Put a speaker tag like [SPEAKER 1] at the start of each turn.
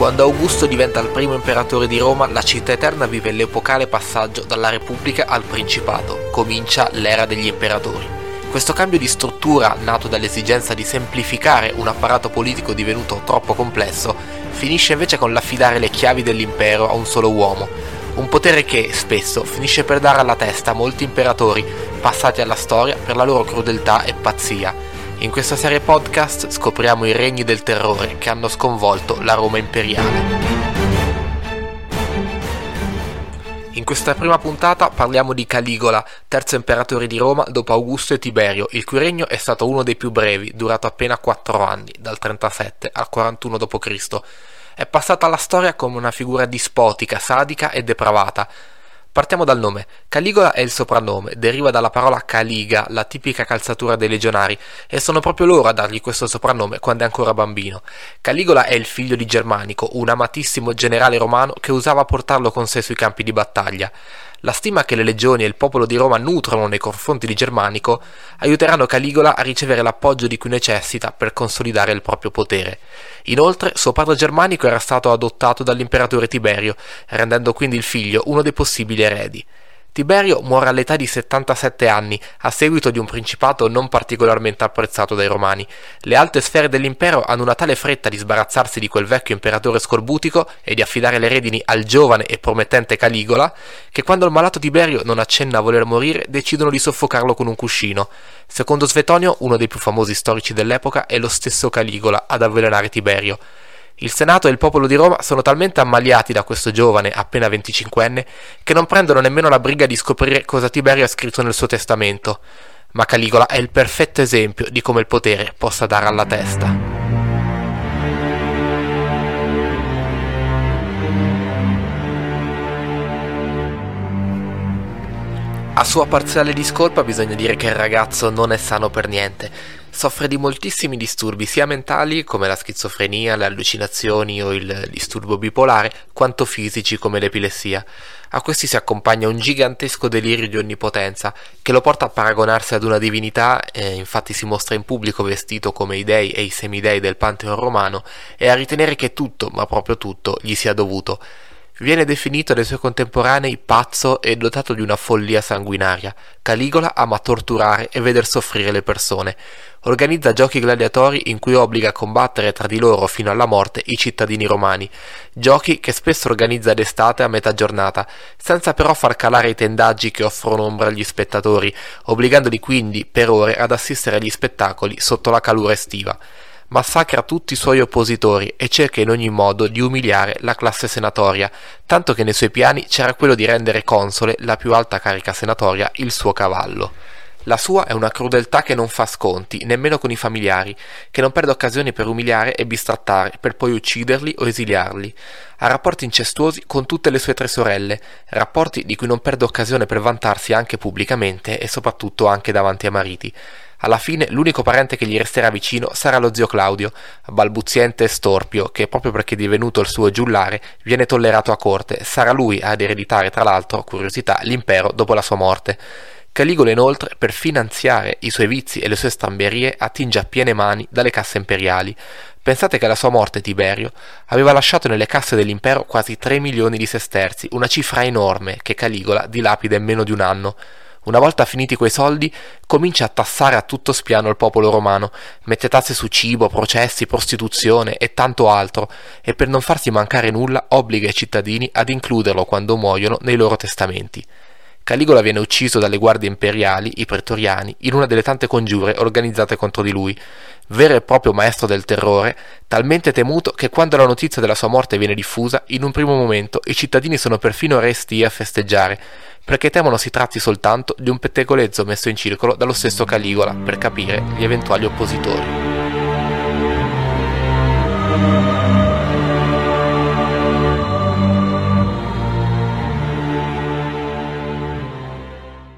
[SPEAKER 1] Quando Augusto diventa il primo imperatore di Roma, la città eterna vive l'epocale passaggio dalla Repubblica al Principato. Comincia l'era degli imperatori. Questo cambio di struttura, nato dall'esigenza di semplificare un apparato politico divenuto troppo complesso, finisce invece con l'affidare le chiavi dell'impero a un solo uomo, un potere che, spesso, finisce per dare alla testa molti imperatori, passati alla storia per la loro crudeltà e pazzia, in questa serie podcast scopriamo i regni del terrore che hanno sconvolto la Roma imperiale. In questa prima puntata parliamo di Caligola, terzo imperatore di Roma dopo Augusto e Tiberio, il cui regno è stato uno dei più brevi, durato appena 4 anni, dal 37 al 41 d.C. È passata alla storia come una figura dispotica, sadica e depravata, Partiamo dal nome. Caligola è il soprannome, deriva dalla parola caliga, la tipica calzatura dei legionari, e sono proprio loro a dargli questo soprannome quando è ancora bambino. Caligola è il figlio di Germanico, un amatissimo generale romano che usava portarlo con sé sui campi di battaglia. La stima che le legioni e il popolo di Roma nutrono nei confronti di Germanico aiuteranno Caligola a ricevere l'appoggio di cui necessita per consolidare il proprio potere. Inoltre, suo padre Germanico era stato adottato dall'imperatore Tiberio, rendendo quindi il figlio uno dei possibili eredi. Tiberio muore all'età di 77 anni a seguito di un principato non particolarmente apprezzato dai romani. Le alte sfere dell'impero hanno una tale fretta di sbarazzarsi di quel vecchio imperatore scorbutico e di affidare le redini al giovane e promettente Caligola che quando il malato Tiberio non accenna a voler morire decidono di soffocarlo con un cuscino. Secondo Svetonio, uno dei più famosi storici dell'epoca, è lo stesso Caligola ad avvelenare Tiberio. Il Senato e il popolo di Roma sono talmente ammaliati da questo giovane, appena 25enne, che non prendono nemmeno la briga di scoprire cosa Tiberio ha scritto nel suo testamento. Ma Caligola è il perfetto esempio di come il potere possa dare alla testa. A sua parziale discolpa bisogna dire che il ragazzo non è sano per niente. Soffre di moltissimi disturbi, sia mentali come la schizofrenia, le allucinazioni o il disturbo bipolare, quanto fisici come l'epilessia. A questi si accompagna un gigantesco delirio di onnipotenza che lo porta a paragonarsi ad una divinità, e infatti si mostra in pubblico vestito come i dei e i semidei del Pantheon romano, e a ritenere che tutto, ma proprio tutto, gli sia dovuto. Viene definito dai suoi contemporanei pazzo e dotato di una follia sanguinaria. Caligola ama torturare e veder soffrire le persone. Organizza giochi gladiatori in cui obbliga a combattere tra di loro fino alla morte i cittadini romani, giochi che spesso organizza d'estate a metà giornata, senza però far calare i tendaggi che offrono ombra agli spettatori, obbligandoli quindi per ore ad assistere agli spettacoli sotto la calura estiva massacra tutti i suoi oppositori e cerca in ogni modo di umiliare la classe senatoria, tanto che nei suoi piani c'era quello di rendere console la più alta carica senatoria il suo cavallo. La sua è una crudeltà che non fa sconti, nemmeno con i familiari, che non perde occasioni per umiliare e bistrattare, per poi ucciderli o esiliarli. Ha rapporti incestuosi con tutte le sue tre sorelle, rapporti di cui non perde occasione per vantarsi anche pubblicamente e soprattutto anche davanti ai mariti. Alla fine l'unico parente che gli resterà vicino sarà lo zio Claudio, balbuziente e storpio, che proprio perché è divenuto il suo giullare viene tollerato a corte, sarà lui ad ereditare tra l'altro, curiosità, l'impero dopo la sua morte. Caligula inoltre, per finanziare i suoi vizi e le sue stramberie, attinge a piene mani dalle casse imperiali. Pensate che alla sua morte Tiberio aveva lasciato nelle casse dell'impero quasi 3 milioni di sesterzi, una cifra enorme che Caligola dilapida in meno di un anno. Una volta finiti quei soldi, comincia a tassare a tutto spiano il popolo romano, mette tasse su cibo, processi, prostituzione e tanto altro, e per non farsi mancare nulla obbliga i cittadini ad includerlo quando muoiono nei loro testamenti. Caligola viene ucciso dalle guardie imperiali, i pretoriani, in una delle tante congiure organizzate contro di lui, vero e proprio maestro del terrore, talmente temuto che quando la notizia della sua morte viene diffusa, in un primo momento i cittadini sono perfino resti a festeggiare, perché temono si tratti soltanto di un pettegolezzo messo in circolo dallo stesso Caligola per capire gli eventuali oppositori.